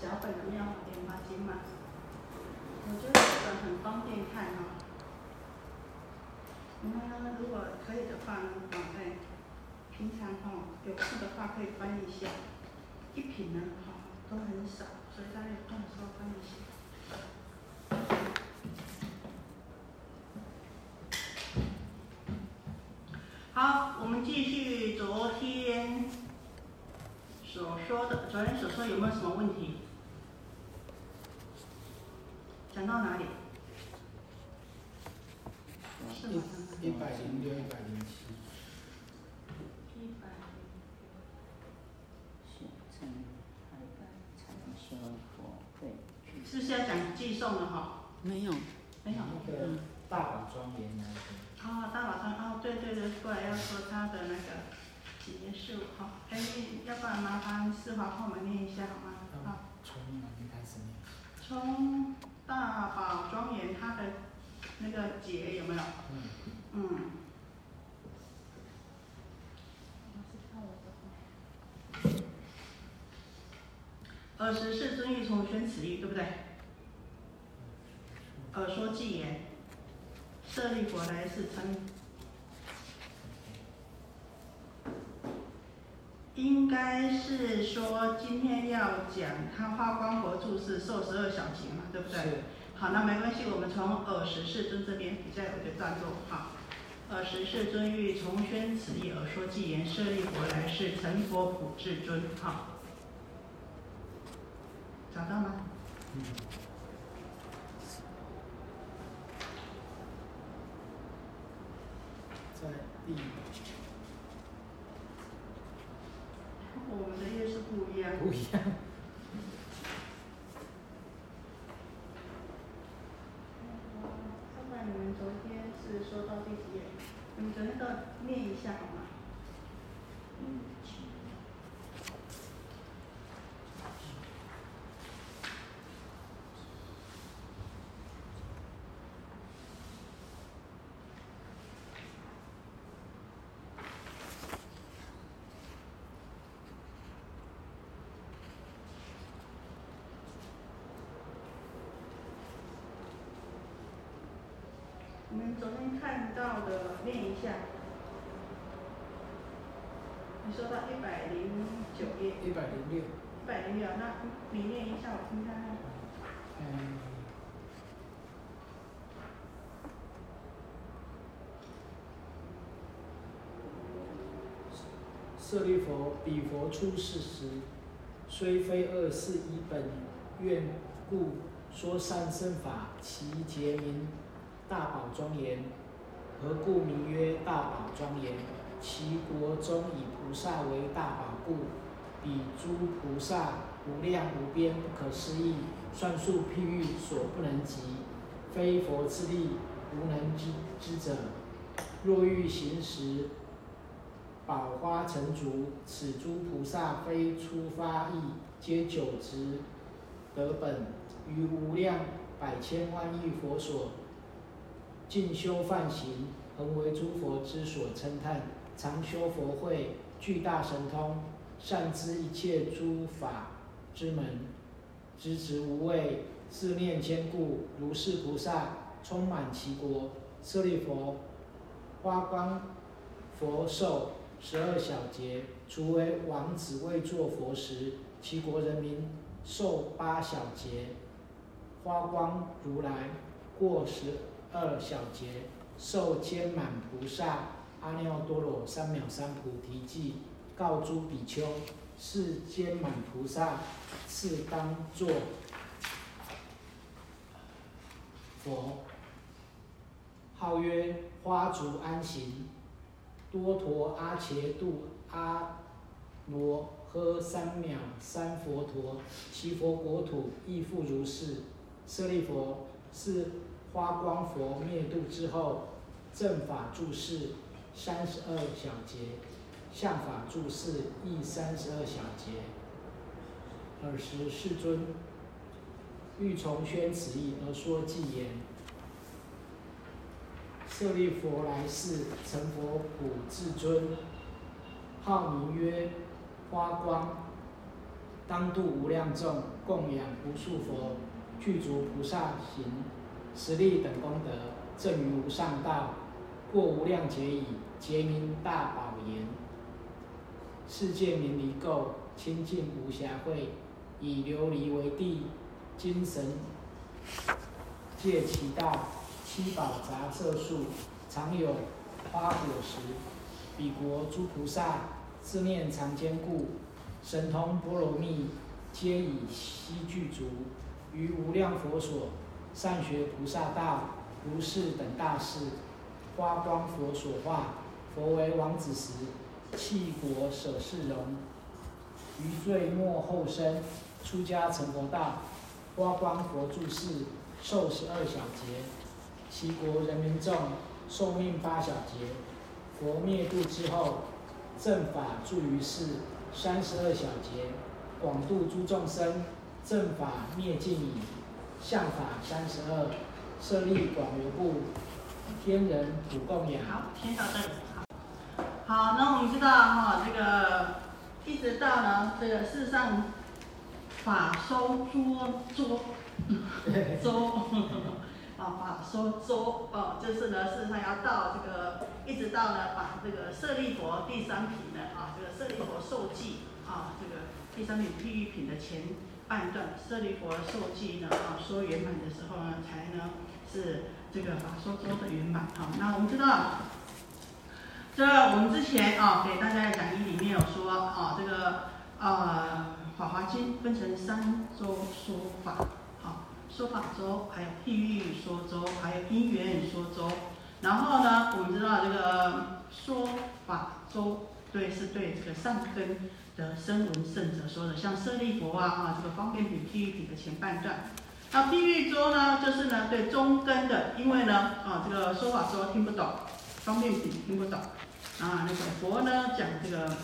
小本的《妙法莲花经》嘛。我觉得这本很方便看哈、你们如果可以的话呢，哦，哎，平常哈、有空的话可以翻一下，一品呢哈、都很少，所以大家有空的时候翻一下。好，我们继续昨天所说的，昨天所说有没有什么问题？讲到哪里？是吗？一百零六、一百零七，一百是成海百才能修佛会去。是不是要讲寄送了哈？没有，没有。那个大宝庄园那个，哦，大宝庄哦，对对对，过来要说他的那个结束哈。哎，要不然麻烦四华帮我们念一下好吗？好。从哪边开始念？从大宝庄园它的那个结有没有？嗯，嗯。尔时世尊欲重宣此意，对不对？尔说偈言，舍利弗来世称，应该是说今天要讲他花光佛住是受十二小节嘛，对不对？好，那没关系，我们从尔时世尊这边比较有一个段落哈。尔时世尊欲重宣此意，耳说偈言：舍利弗来世成佛普至尊。好，找到吗？嗯，在第我们的夜是不一样。不一样，要不然你们昨天是说到第几页？你们昨天都念一下好吗？嗯，你们昨天看到的念一下。你说到一百零九页，一百零六，一百零六，那你念一下我听看看。嗯。舍利佛，彼佛出世时，虽非二世以本愿故说三圣法，其节名大宝庄严。何故名曰大宝庄严？其国中以菩萨为大宝故，彼诸菩萨无量无边，不可思议，算数譬喻所不能及，非佛之力，无能之之者。若欲行时，宝花成竹，此诸菩萨非初发意，皆久执得本，于无量百千万亿佛所进修梵行，恒为诸佛之所称叹。常修佛慧，具大神通，善知一切诸法之门，知之无畏，自念坚固，如是菩萨充满其国。舍利弗，花光佛寿十二小节，除为王子未作佛时，其国人民受八小节。花光如来过十二小节，受坚满菩萨。阿耨多罗三藐三菩提记，告诸比丘：是坚满菩萨是当作佛，号曰花足安行，多陀阿伽度阿罗诃三藐三佛陀，其佛国土亦复如是。舍利弗，是花光佛灭度之后，正法住世。三十二小节，相法注释亦三十二小节。尔时世尊欲从宣此意，而说偈言：舍利弗来世成佛普至尊，号名曰花光当度无量众供养无数佛，具足菩萨行，实力等功德，正于无上道，过无量劫矣，劫名大宝言。世界名离垢，清净无瑕秽，以琉璃为地，精神借其道，七宝杂色树，常有花果实。彼国诸菩萨，自念常坚固，神通波罗蜜，皆以悉具足。于无量佛所，善学菩萨道，如是等大事。花光佛所化，佛为王子时，弃国舍世容。余罪末后生，出家成佛道。花光佛住世，寿十二小节。其国人民众，寿命八小节。佛灭度之后，正法住于世，三十二小节，广度诸众生。正法灭尽矣，相法三十二，设立广流部，天人普供养。好，天到这里。好，好，那我们知道哈，这个一直到呢，这个世上法收桌桌周，啊 法收周哦，就是呢，事实上要到这个一直到呢，把这个舍利佛第三品的，啊，这个舍利佛受记啊，这个第三品地狱品的前。半段舍利佛受记呢啊说圆满的时候呢，才呢是这个法说周的圆满哈。那我们知道，这我们之前啊给大家的讲义里面有说啊，这个呃法华经分成三周说法，好说法周，还有譬喻说周，还有因缘说周。然后呢，我们知道这个说法周对是对这个善根。的声闻圣者说的，像舍利佛啊，啊，这个方便品、譬喻品的前半段。那譬喻周呢，就是呢对中根的，因为呢，啊，这个说法说听不懂，方便品听不懂，啊，那个佛呢讲这个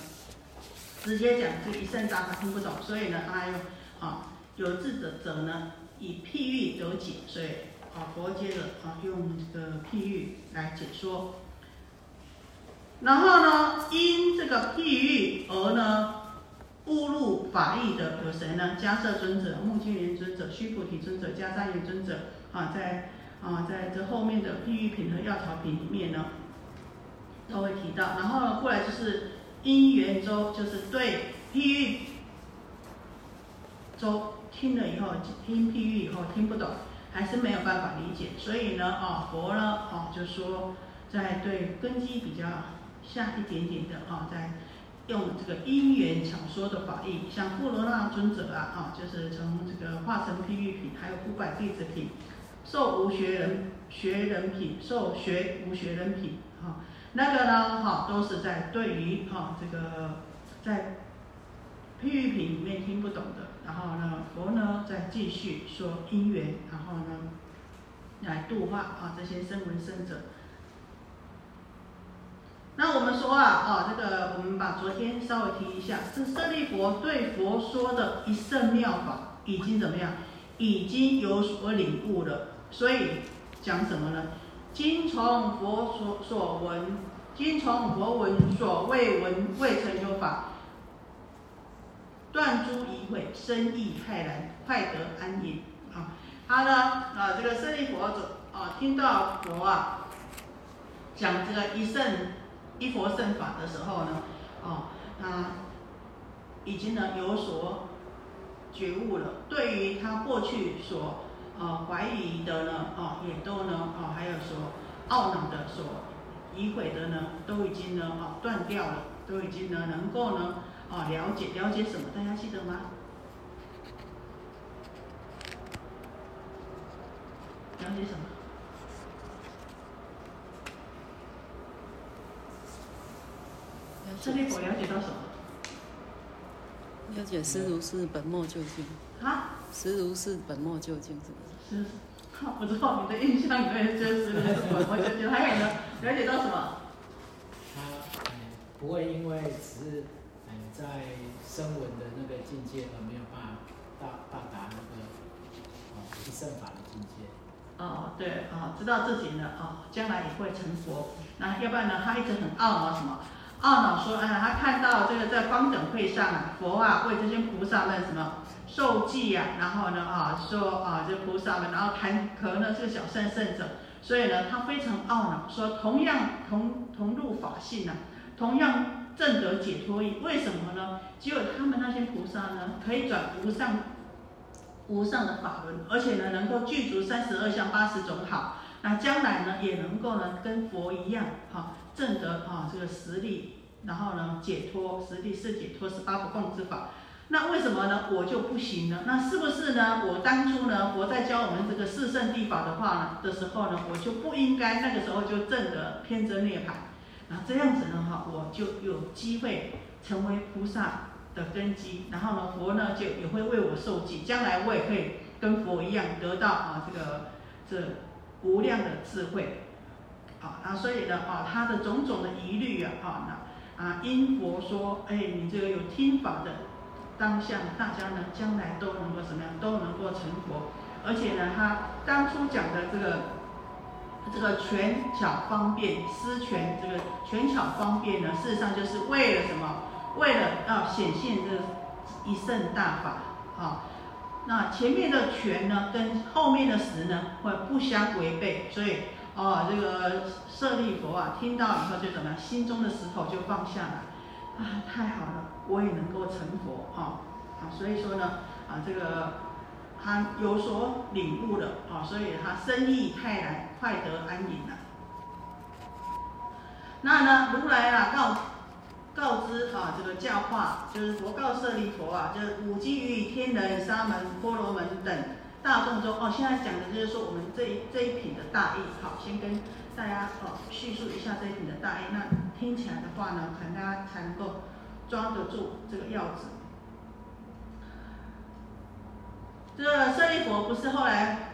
直接讲这一圣大法听不懂，所以呢，他用啊有智者者呢以譬喻得解，所以啊佛接着啊用这个譬喻来解说。然后呢，因这个譬喻而呢。误入法义的有谁呢？迦摄尊者、目犍连尊者、须菩提尊者、迦旃延尊者啊，在啊在这后面的譬喻品和药草品里面呢，都会提到。然后呢，过来就是因缘周，就是对譬喻周听了以后，听譬喻以后听不懂，还是没有办法理解，所以呢，啊佛呢，啊就说在对根基比较下一点点的啊，在。用这个因缘巧说的法义，像富罗那尊者啊，啊，就是从这个化成譬喻品，还有五百弟子品，受无学人学人品，受学无学人品，哈，那个呢，哈，都是在对于哈这个在譬喻品里面听不懂的，然后呢，佛呢再继续说因缘，然后呢来度化啊这些声闻圣者。那我们说啊，啊，这个我们把昨天稍微提一下，是舍利佛对佛说的一圣妙法，已经怎么样？已经有所领悟了。所以讲什么呢？今从佛所所闻，今从佛闻所未闻未成有法，断诸疑悔，深意泰然，快得安隐。啊，他呢，啊，这个舍利佛者啊，听到佛啊讲这个一圣。一佛圣法的时候呢，哦，他已经呢有所觉悟了。对于他过去所呃怀疑的呢，哦，也都呢，哦，还有所懊恼的、所疑悔的呢，都已经呢，哦，断掉了，都已经呢能够呢，哦，了解了解什么？大家记得吗？了解什么？这里我了解到什么？了解实如是本末究竟。啊？实如是本末究竟是不是？是。不知道你的印象里面就是本末究竟。还有呢？了解到什么？他不会因为只是在声闻的那个境界而没有办法到到达那个哦一圣法的境界。哦，对，哦，知道自己呢，哦，将来也会成佛。那要不然呢？他一直很懊恼什么？懊恼说，哎，他看到这个在方等会上啊，佛啊为这些菩萨们什么受记呀，然后呢啊说啊这菩萨们，然后谈可呢这个小善圣者，所以呢他非常懊恼，说同样同同入法性呢，同样正得解脱意，为什么呢？只有他们那些菩萨呢，可以转无上无上的法轮，而且呢能够具足三十二相八十种好，那将来呢也能够呢？跟佛一样，哈。证得啊，这个实力，然后呢，解脱实力是解脱十八不共之法。那为什么呢？我就不行呢？那是不是呢？我当初呢，佛在教我们这个四圣地法的话呢的时候呢，我就不应该那个时候就正得偏真涅槃。那这样子呢，哈，我就有机会成为菩萨的根基。然后呢，佛呢就也会为我受记，将来我也可以跟佛一样得到啊这个这无量的智慧。啊，那所以呢，啊，他的种种的疑虑啊，啊，那啊，因佛说，哎，你这个有听法的当下，大家呢将来都能够怎么样，都能够成佛。而且呢，他当初讲的这个这个权巧方便施权，这个权巧方便呢，事实上就是为了什么？为了要显现这一圣大法啊。那前面的权呢，跟后面的实呢，会不相违背，所以。哦，这个舍利佛啊，听到以后就怎么样？心中的石头就放下来，啊，太好了，我也能够成佛啊！啊，所以说呢，啊，这个他有所领悟了啊，所以他生意泰然，快得安隐了。那呢，如来啊告告知啊，这个教化就是佛告舍利佛啊，就是五经于天人、沙门、婆罗门等。大众中哦，现在讲的就是说我们这一这一品的大意，好，先跟大家哦叙述一下这一品的大意。那听起来的话呢，可能大家才能够抓得住这个要旨。这个舍利佛不是后来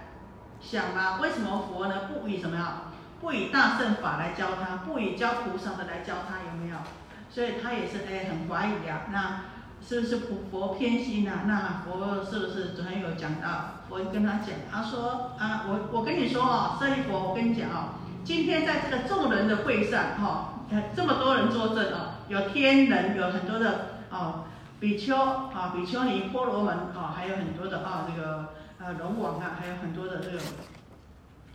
想吗？为什么佛呢不以什么呀？不以大圣法来教他，不以教菩萨的来教他，有没有？所以他也是哎很怀疑啊。那是不是佛佛偏心呐？那佛是不是昨天有讲到？佛跟他讲，他说啊，我我跟你说哦，舍利佛，我跟你讲哦，今天在这个众人的会上哈，这么多人作证哦，有天人，有很多的哦，比丘啊，比丘尼、婆罗门啊，还有很多的啊，这个呃龙王啊，还有很多的这个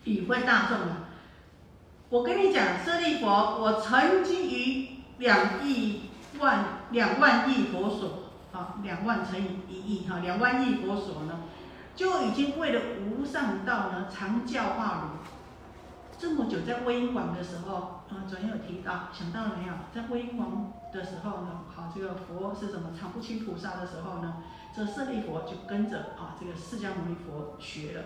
与会大众啊。我跟你讲，舍利佛，我曾经于两亿。万两万亿佛所，啊，两万乘以一亿，哈，两万亿佛所呢，就已经为了无上道呢，常教化汝。这么久在威广的时候，啊，昨天有提到，想到了没有？在威广的时候呢，好，这个佛是什么？常不清菩萨的时候呢，这舍利佛就跟着啊，这个释迦牟尼佛学了。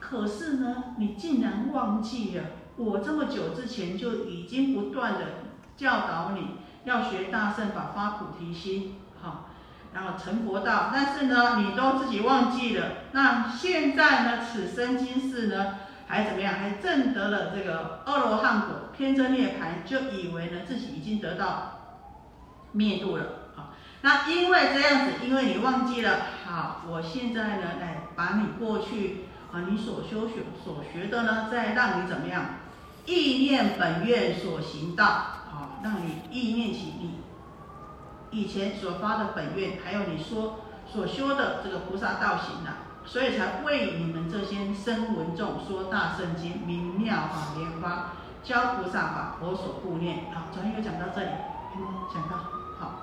可是呢，你竟然忘记了，我这么久之前就已经不断的教导你。要学大圣法，发菩提心，好，然后成佛道。但是呢，你都自己忘记了。那现在呢，此生今世呢，还怎么样？还证得了这个阿罗汉果，偏真涅槃，就以为呢自己已经得到灭度了。好，那因为这样子，因为你忘记了，好，我现在呢，来把你过去啊，你所修学所学的呢，再让你怎么样？意念本愿所行道。让你意念起你以前所发的本愿，还有你说所修的这个菩萨道行呐，所以才为你们这些声闻众说大圣经，明妙法莲花，教菩萨法，佛所护念。好，昨天又讲到这里，讲到好。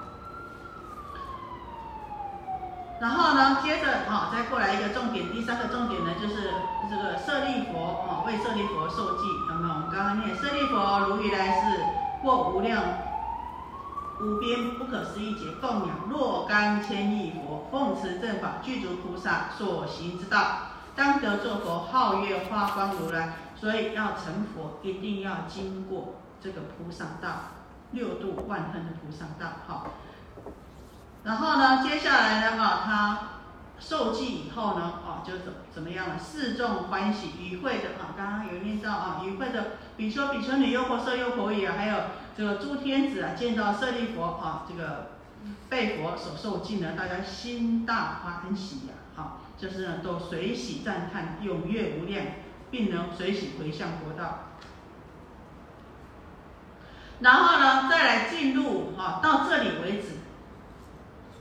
然后呢，接着哈，再过来一个重点，第三个重点呢，就是这个舍利佛哦，为舍利佛受记，有没有？我们刚刚念舍利佛如于来世。或无量无边不可思议劫供养若干千亿佛，奉持正法具足菩萨所行之道，当得作佛，皓月花光如来。所以要成佛，一定要经过这个菩萨道，六度万恨的菩萨道。好，然后呢，接下来呢，哈，他。受记以后呢，啊，就怎怎么样了？四众欢喜，与会的啊，刚刚有念到啊，与会的，比丘、比丘尼、优婆塞、优婆夷啊，还有这个诸天子啊，见到舍利佛啊，这个被佛所受记呢，大家心大欢喜呀，好，就是呢，都随喜赞叹，踊跃无量，并能随喜回向佛道。然后呢，再来进入啊，到这里为止，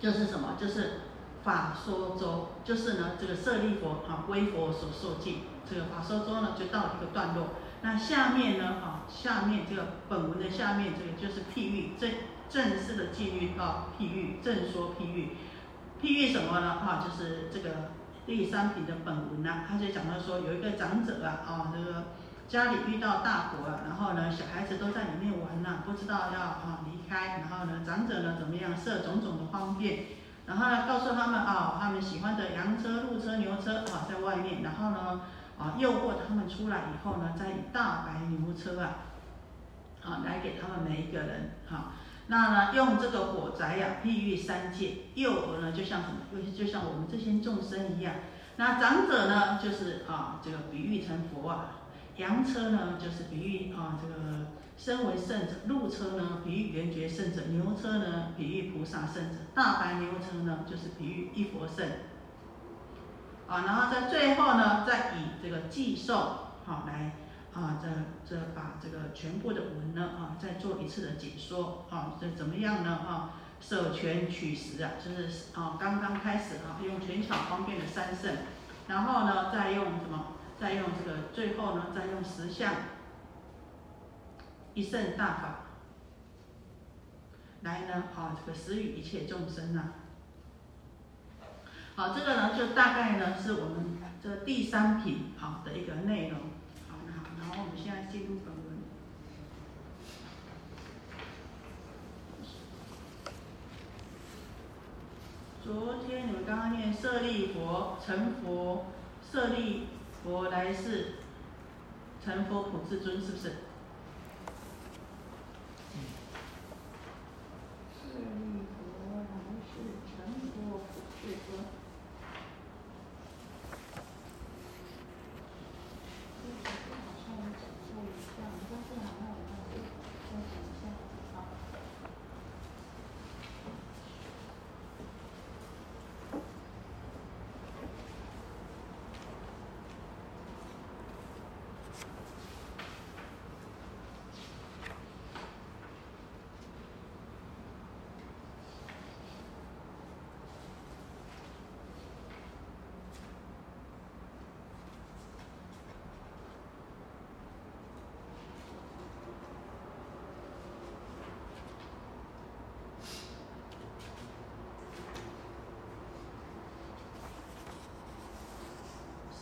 就是什么？就是法说周，就是呢这个舍利佛哈归佛所受记，这个法说周呢就到一个段落。那下面呢哈，下面这个本文的下面这个就是譬喻正正式的进入到譬喻正说譬喻，譬喻什么呢？哈，就是这个第三品的本文呢，他就讲到说有一个长者啊，啊这个。家里遇到大火了，然后呢，小孩子都在里面玩呢，不知道要啊离开，然后呢，长者呢怎么样设种种的方便，然后呢告诉他们啊，他们喜欢的羊车、鹿车、牛车啊在外面，然后呢啊诱惑他们出来以后呢，再以大白牛车啊，啊来给他们每一个人哈，那呢用这个火灾呀譬喻三界，诱惑呢就像什么，就就像我们这些众生一样，那长者呢就是啊这个比喻成佛啊。羊车呢，就是比喻啊，这个身为圣者；鹿车呢，比喻圆觉圣者；牛车呢，比喻菩萨圣者；大白牛车呢，就是比喻一佛圣。啊，然后在最后呢，再以这个寄送好来啊，这这把这个全部的文呢啊，再做一次的解说啊，这怎么样呢啊？舍权取实啊，就是啊，刚刚开始啊，用权巧方便的三圣，然后呢，再用什么？再用这个，最后呢，再用十相一圣大法来呢，啊，这个施予一切众生呐。好，这个呢，就大概呢，是我们这第三品好的一个内容。好，那好，然后我们现在进入本文。昨天你们刚刚念舍利佛成佛，舍利。佛来世成佛普世尊，是不是？嗯嗯。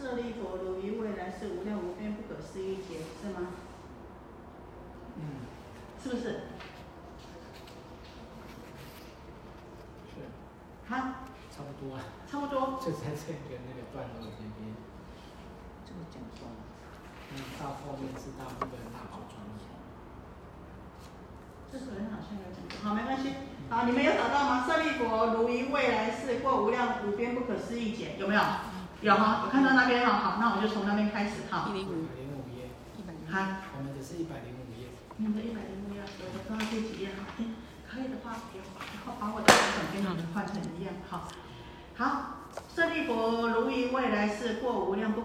舍利佛，如于未来是无量无边不可思议劫，是吗？嗯，是不是？是。哈？差不多啊。差不多。就在这个那个段落这边。这个讲错了。嗯，到后面是大部分大宝庄。这首人好像有讲过，好，没关系。好，你们有找到吗？舍利佛，如于未来世过无量无边不可思议劫，有没有？有哈，我看到那边哈，好，那我就从那边开始哈。一百零五页，一百零五。哈。我们的是一百零五页。你们的一百零五页，我的刚刚这几页哈，哎，可以的话，然后把我的版本跟你们换成一样，哈。好，舍利弗，如于未来世过无量不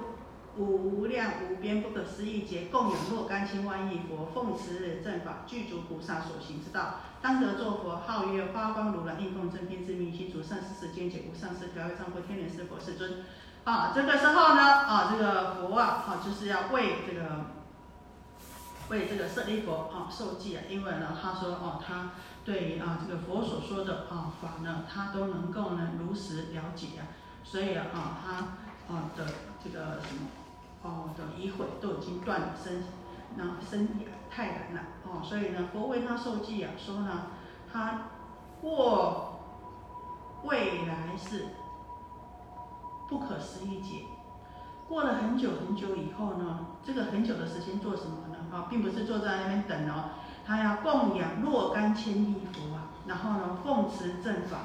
无量无边不可思议劫，供养若干千万亿佛，奉持正法，具足菩萨所行之道，当得作佛，号曰花光如来，应供正遍知明心主，善世世间解无上师，调御丈夫，天人师佛世尊。啊，这个时候呢，啊，这个佛啊，啊，就是要为这个，为这个舍利佛啊受记啊，因为呢，他说哦，他对啊这个佛所说的啊法呢，他都能够呢如实了解啊，所以啊，他啊的这个什么哦的疑悔都已经断了身，那身体太难了哦，所以呢，佛为他受记啊，说呢，他过未来世。不可思议解，过了很久很久以后呢，这个很久的时间做什么呢？啊，并不是坐在那边等哦，他要供养若干千亿佛啊，然后呢，奉持正法，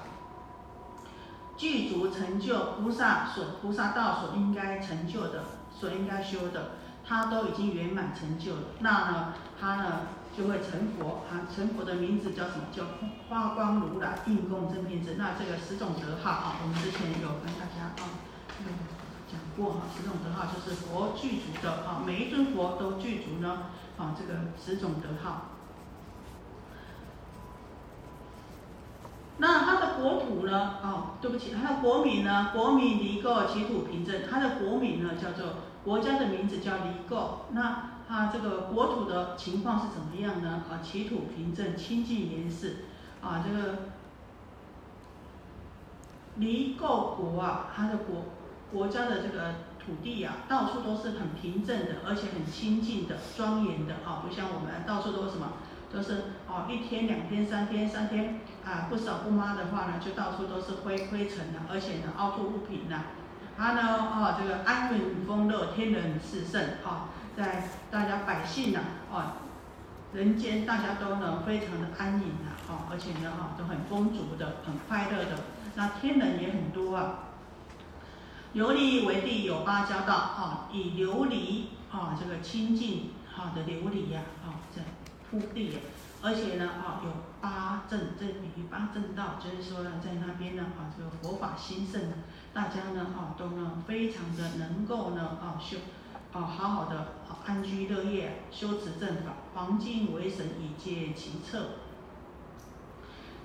具足成就菩萨所菩萨道所应该成就的，所应该修的，他都已经圆满成就了。那呢，他呢就会成佛啊，成佛的名字叫什么？叫花光如来应供正遍智。那这个十种德号啊，我们之前有跟大家啊。讲过哈十种德号就是佛具足的啊，每一尊佛都具足呢啊这个十种德号。那他的国土呢啊，对不起他的国名呢，国名的垢个土凭证，他的国名呢叫做国家的名字叫离垢，那他这个国土的情况是怎么样呢啊起土凭证清净严饰啊这个离垢国啊他的国。国家的这个土地啊，到处都是很平整的，而且很清净的、庄严的啊，不像我们到处都是什么，都是哦，一天、两天、三天、三天啊，不扫不抹的话呢，就到处都是灰灰尘的，而且呢，凹凸不平的。它呢，哦，这个安稳丰乐，天人四盛啊，在大家百姓呐，哦。人间大家都能非常的安宁啊，哦，而且呢，哈，都很丰足的，很快乐的。那天人也很多啊。琉璃为地有八交道，啊，以琉璃啊这个清净好的琉璃呀，啊，这铺地，而且呢，啊，有八正，这比八正道，就是说呢，在那边呢，啊，这个佛法兴盛，大家呢，啊，都呢非常的能够呢，啊修。啊，好好的啊安居乐业，修持正法，黄金为神，以戒其策。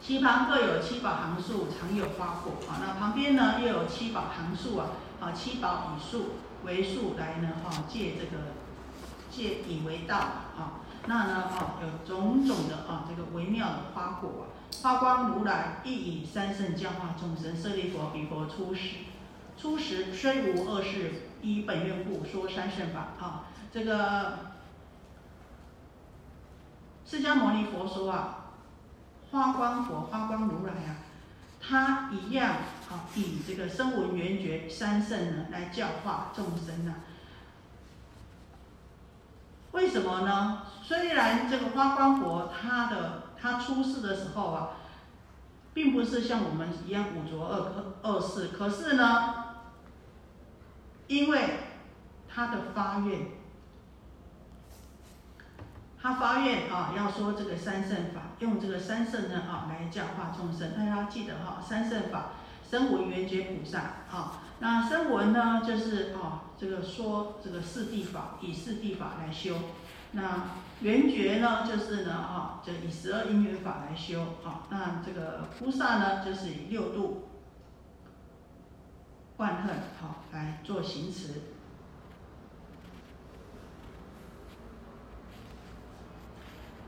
其旁各有七宝行树，常有花果。啊，那旁边呢又有七宝行树啊，啊，七宝以树为树来呢，哈，借这个借以为道啊。那呢，啊，有种种的啊，这个微妙的花果啊，花光如来亦以三圣教化众生。舍利佛，比佛出世，初时虽无二世。依本愿故说三圣法啊，这个释迦牟尼佛说啊，花光佛、花光如来啊，他一样啊，以这个声闻缘觉三圣呢来教化众生呢。为什么呢？虽然这个花光佛他的他出世的时候啊，并不是像我们一样五浊恶恶世，可是呢。因为他的发愿，他发愿啊，要说这个三圣法，用这个三圣呢啊来教化众生。大家记得哈，三圣法，声闻缘觉菩萨啊，那声闻呢就是啊这个说这个四谛法，以四谛法来修。那缘觉呢就是呢啊，就以十二因缘法来修啊。那这个菩萨呢就是以六度。万恨好来做行持。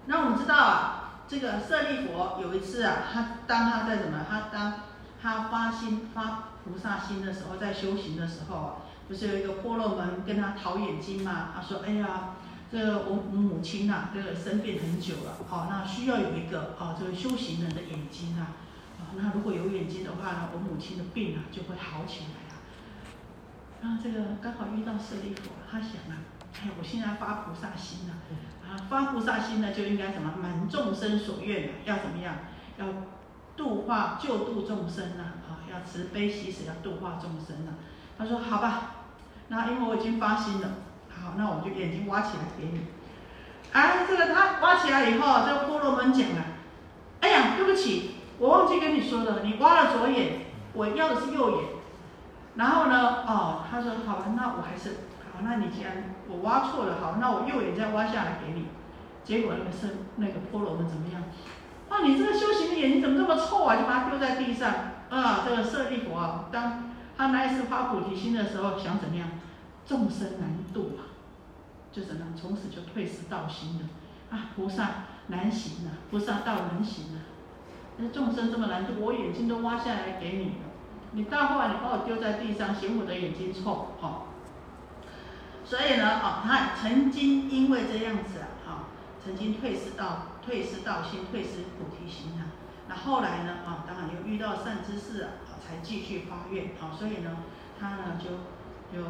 那我们知道啊，这个舍利佛有一次啊，他当他在什么？他当他发心发菩萨心的时候，在修行的时候啊，不是有一个婆罗门跟他讨眼睛嘛？他说：“哎呀，这个我母亲呐，这个生病很久了，好，那需要有一个啊，这个修行人的眼睛啊。”那如果有眼睛的话呢，我母亲的病啊就会好起来啊。然后这个刚好遇到舍利佛，他想啊，哎，我现在发菩萨心了，啊发菩萨心呢就应该什么满众生所愿要怎么样？要度化救度众生呐，啊，要慈悲喜舍，要度化众生呐。他说好吧，那因为我已经发心了，好，那我就眼睛挖起来给你。哎，这个他挖起来以后，这个婆罗门讲了，哎呀，对不起。我忘记跟你说了，你挖了左眼，我要的是右眼。然后呢，哦，他说好吧，那我还是那你既然我挖错了，好，那我右眼再挖下来给你。结果那个是那个婆罗门怎么样？啊，你这个修行的眼睛怎么这么臭啊？就把它丢在地上。啊，这个舍利佛啊，当他那一次发菩提心的时候，想怎么样？众生难度啊，就怎样？从此就退失道心了。啊，菩萨难行啊，菩萨道难行啊。那众生这么难度，我眼睛都挖下来给你了，你到后来你把我丢在地上，嫌我的眼睛臭，好。所以呢，哦，他曾经因为这样子啊，哈，曾经退失道，退失道心，退失菩提心啊。那后来呢，啊，当然又遇到善知识啊，才继续发愿，好，所以呢，他呢就就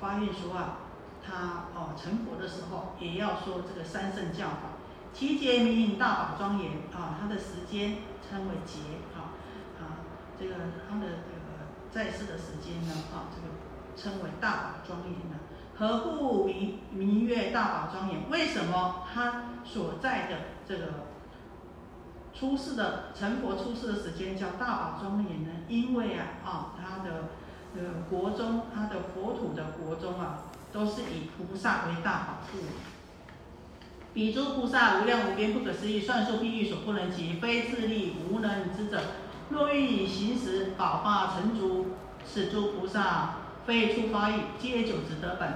发愿说啊，他哦成佛的时候也要说这个三圣教法，其节名大宝庄严啊，他的时间。称为劫啊啊，这个他的这个在世的时间呢啊，这个称为大宝庄严呢。何故名明月大宝庄严？为什么他所在的这个出世的成佛出世的时间叫大宝庄严呢？因为啊啊，他的呃国中，他的佛土的国中啊，都是以菩萨为大宝处。彼诸菩萨无量无边不可思议，算数譬喻所不能及，非自力无能之者，若欲以行时宝化成竹，此诸菩萨非出发意，皆九直得本，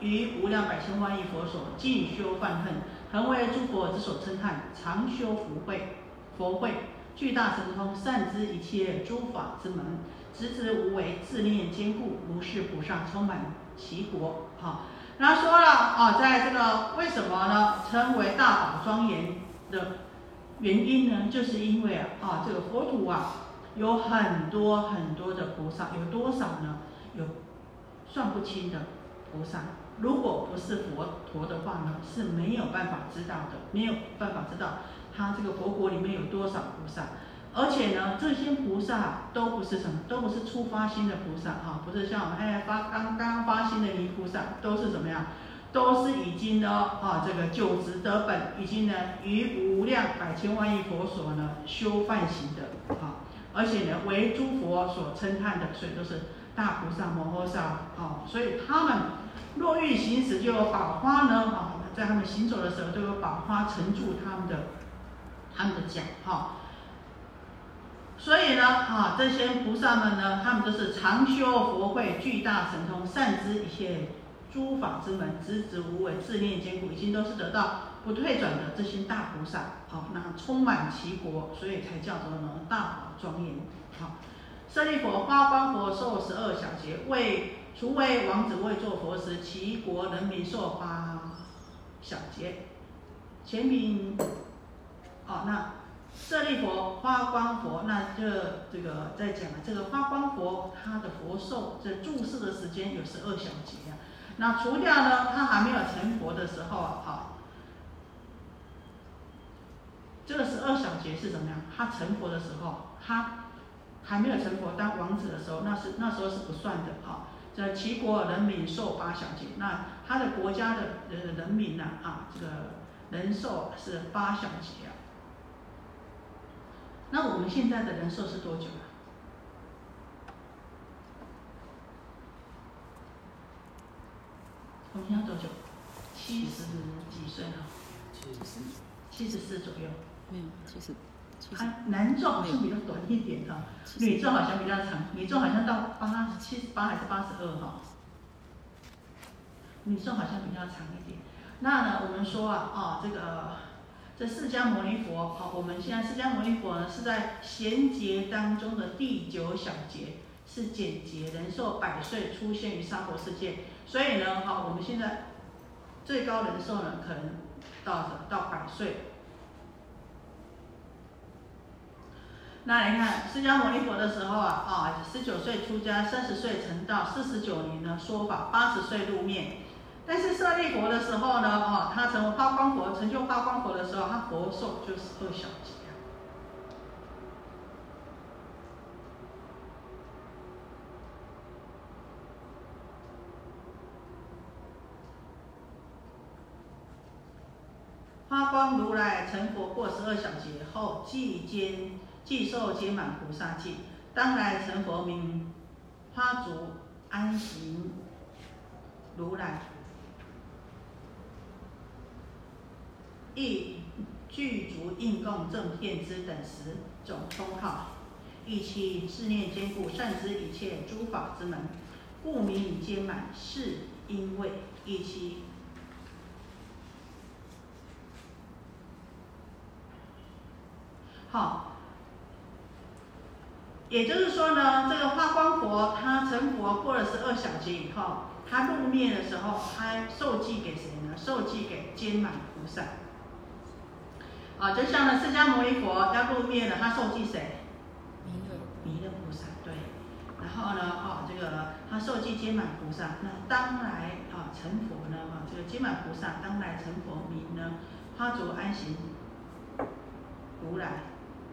于无量百千万亿佛所尽修梵恨，恒为诸佛之所称叹，常修福慧，佛慧巨大神通，善知一切诸法之门，直直无为，自念坚固，如是菩萨充满其国。好，那说了啊，在这个为什么呢？称为大宝庄严的原因呢？就是因为，啊这个佛土啊，有很多很多的菩萨，有多少呢？算不清的菩萨。如果不是佛陀的话呢，是没有办法知道的，没有办法知道他这个佛国里面有多少菩萨。而且呢，这些菩萨都不是什么，都不是初发心的菩萨哈，不是像我们哎发刚刚发心的离菩萨，都是怎么样？都是已经呢啊这个九直得本，已经呢于无量百千万亿佛所呢修梵行的啊，而且呢为诸佛所称叹的，所以都是大菩萨摩诃萨啊，所以他们若欲行时，就有宝花呢啊，在他们行走的时候都有宝花承住他们的他们的脚哈。所以呢，啊，这些菩萨们呢，他们都是常修佛慧，巨大神通，善知一切诸法之门，直直无为，自念坚固，已经都是得到不退转的这些大菩萨。好，那充满其国，所以才叫做呢大宝庄严。好，舍利佛，花光佛受十二小劫，为除为王子为做佛时，其国人民受八小劫。前名，哦，那。舍利佛、花光佛，那就这个在讲这个花光佛，他的佛寿这住世的时间有十二小节啊。那除掉呢，他还没有成佛的时候啊，这个十二小节是怎么样？他成佛的时候，他还没有成佛当王子的时候，那是那时候是不算的啊。这齐国人民寿八小节，那他的国家的呃人民呢啊，这个人寿是八小节啊。那我们现在的人寿是多久啊？我们现在多久？七十几岁了？七十四。七十四左右。没有，七十。啊，男众好像比较短一点哈，女众好像比较长，女众好像到八七十八还是八十二哈。女众好像比较长一点。那呢，我们说啊，啊这个。这释迦牟尼佛，好，我们现在释迦牟尼佛呢是在贤劫当中的第九小劫，是简劫，人寿百岁出现于娑婆世界，所以呢，好，我们现在最高人寿呢可能到到百岁。那你看释迦牟尼佛的时候啊，啊，十九岁出家，三十岁成道，四十九年呢说法，八十岁入灭。但是舍利佛的时候呢，哦，他成为花光佛，成就花光佛的时候，他佛寿就是二小节啊。花光如来成佛过十二小节后，即兼即受皆满菩萨戒，当来成佛名花足安行如来。亦具足应供正遍知等十种称号，以其自念坚固，善知一切诸法之门，故名以皆满。是因为以其好，也就是说呢，这个花光佛他成佛过了十二小节以后，他入灭的时候，他受记给谁呢？受记给坚满菩萨。啊，就像呢，释迦牟尼佛要入灭了，他受记谁？弥勒，弥勒菩萨，对。然后呢，啊，这个他受记坚满菩萨，那当来啊成佛呢，啊，这个坚满菩萨当来成佛名呢，花足安行如来，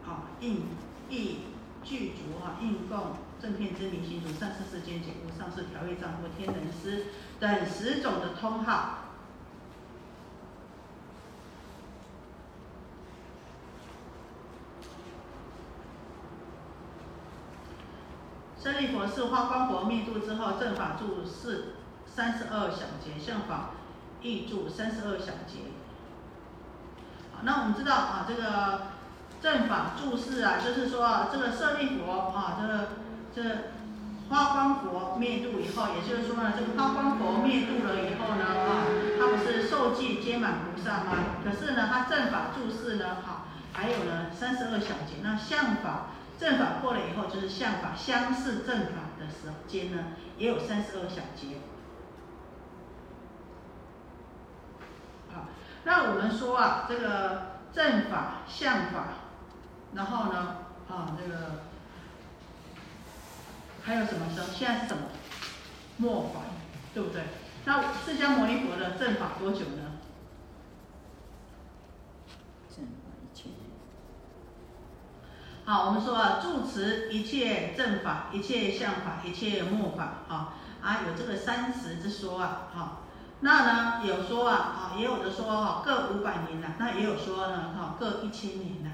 啊，应应具足啊，应供正片之明行主上师世间解无上士调御丈夫天人师等十种的通号。舍利佛是花光佛灭度之后，正法住是三十二小节，相法亦住三十二小节。好，那我们知道啊，这个正法注释啊，就是说啊，这个舍利佛啊，这个这花光佛灭度以后，也就是说呢，这个花光佛灭度了以后呢，啊，他不是受记皆满菩萨吗？可是呢，他正法注释呢，好，还有呢三十二小节，那相法正法过了以后，就是相法相似正法的时候间呢，也有三十二小节。好，那我们说啊，这个正法、相法，然后呢，啊，这个还有什么时候？现在是什么？末法，对不对？那释迦牟尼佛的正法多久呢？正法一切。好，我们说啊，住持一切正法、一切相法、一切末法，啊啊，有这个三十之说啊，好。那呢，有说啊，啊，也有的说哈，各五百年呐，那也有说呢，哈，各一千年呐。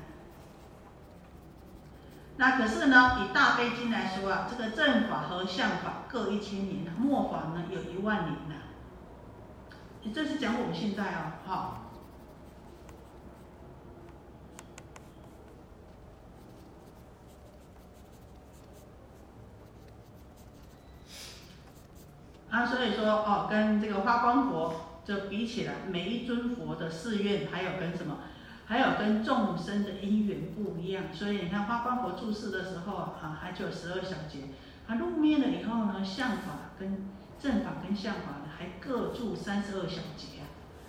那可是呢，以大悲经来说啊，这个正法和相法各一千年，末法呢有一万年呐。这是讲我们现在啊，哈。啊，所以说哦，跟这个花光佛就比起来，每一尊佛的誓愿，还有跟什么，还有跟众生的因缘不一样。所以你看花光佛注释的时候啊，还就有十二小节。他入灭了以后呢，相法跟正法跟相法呢，还各注三十二小节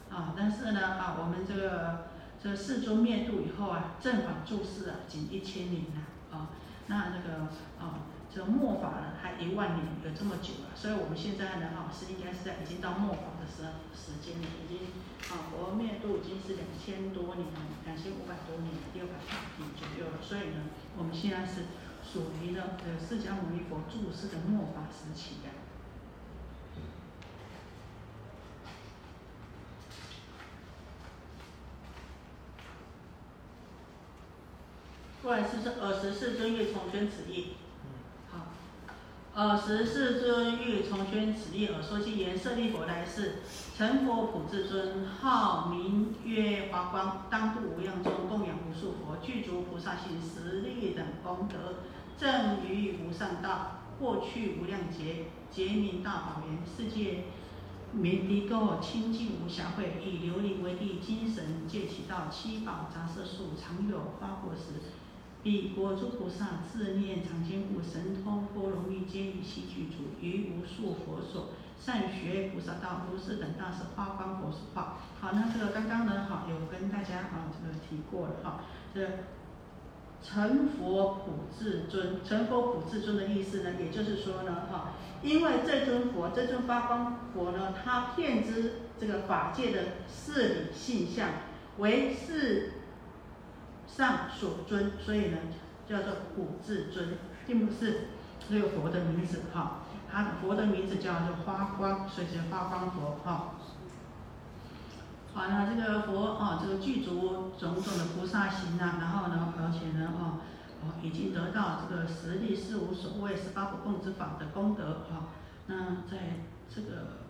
啊。啊，但是呢啊，我们这个这四尊灭度以后啊，正法注释啊，仅一千年呐啊，那那个啊。这个末法呢，还一万年，有这么久了，所以我们现在呢，哈，是应该是在已经到末法的时时间了，已经啊，佛灭度已经是两千多年了，两千五百多年，六百年左右了，所以呢，我们现在是属于呢，呃，释迦牟尼佛注释的末法时期的。过来是不是二十四尊月重宣此意？尔时世尊欲从宣此意，而说其言：舍利弗，来世成佛普智尊，号名曰华光，当度无量中供养无数佛，具足菩萨行，十力等功德，正于无上道，过去无量劫，劫名大宝源，世界名离垢清净无瑕秽，以琉璃为地，精神界其道，七宝杂色树，常有花果实。彼国诸菩萨自念常经故，神通波罗蜜皆以悉具足，于无数佛所善学菩萨道，如是等大是花光佛所化。好，那这个刚刚呢，哈，有跟大家啊这个提过了哈。这成佛普至尊，成佛普至尊的意思呢，也就是说呢，哈，因为这尊佛，这尊发光佛呢，他遍知这个法界的事理性相，为是。上所尊，所以呢叫做古至尊，并不是这个佛的名字哈。他的佛的名字叫做花光，所以叫花光佛哈。好，那这个佛啊，这个具足种种的菩萨行啊，然后呢，而且呢，哦哦，已经得到这个实力是无所谓十八不共之法的功德哈。那在这个。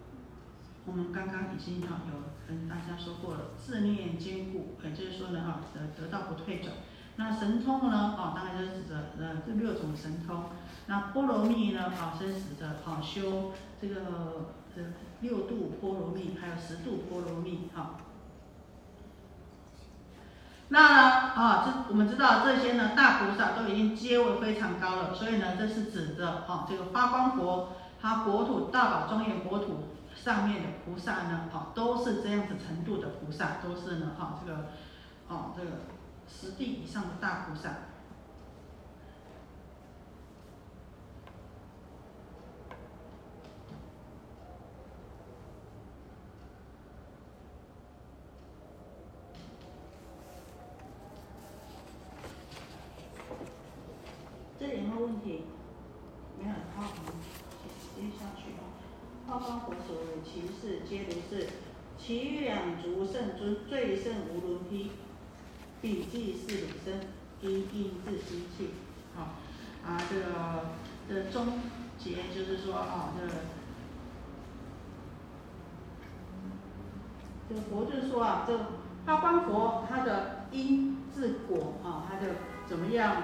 我们刚刚已经哈有跟大家说过了，自念坚固，也就是说呢哈得得到不退转。那神通呢哦，当然就是指的呃这六种神通。那波罗蜜呢啊是指的啊修这个呃六度波罗蜜，还有十度波罗蜜哈。那啊这我们知道这些呢大菩萨都已经阶位非常高了，所以呢这是指的啊这个发光佛，他国土大宝庄严国土。上面的菩萨呢，哦，都是这样子程度的菩萨，都是呢，哈，这个，哦，这个十地以上的大菩萨。这有没有问题？没有，好，接下去啊。花光佛所为其事是，其两足圣尊最胜无伦梯，笔记是理生，因应自心气。好，啊，这个的终结就是说啊，这个这个佛就是说啊，这花光佛他的因自果啊，他的怎么样，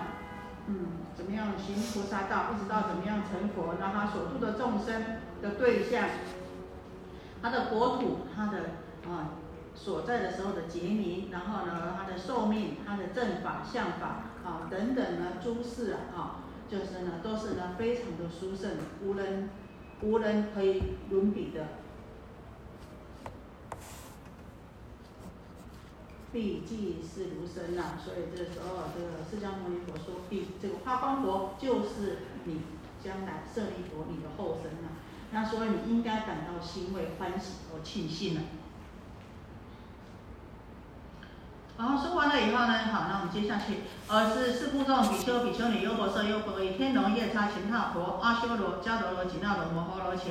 嗯，怎么样行菩萨道，一直到怎么样成佛，那他所度的众生的对象，他的国土，他的啊所在的时候的劫名，然后呢，他的寿命，他的正法、相法啊等等呢，诸事啊，啊，就是呢，都是呢非常的殊胜，无人无人可以伦比的。毕竟是如生呐，所以这时候这个释迦牟尼佛说，毕这个花光佛就是你将来舍利佛你的后生呐，那所以你应该感到欣慰欢喜和庆幸了。然后说完了以后呢，好，那我们接下去，而是四部众比丘、比丘尼、优婆塞、优婆夷、天龙夜叉、乾闼婆、阿修罗、迦罗罗、紧那罗、摩诃罗伽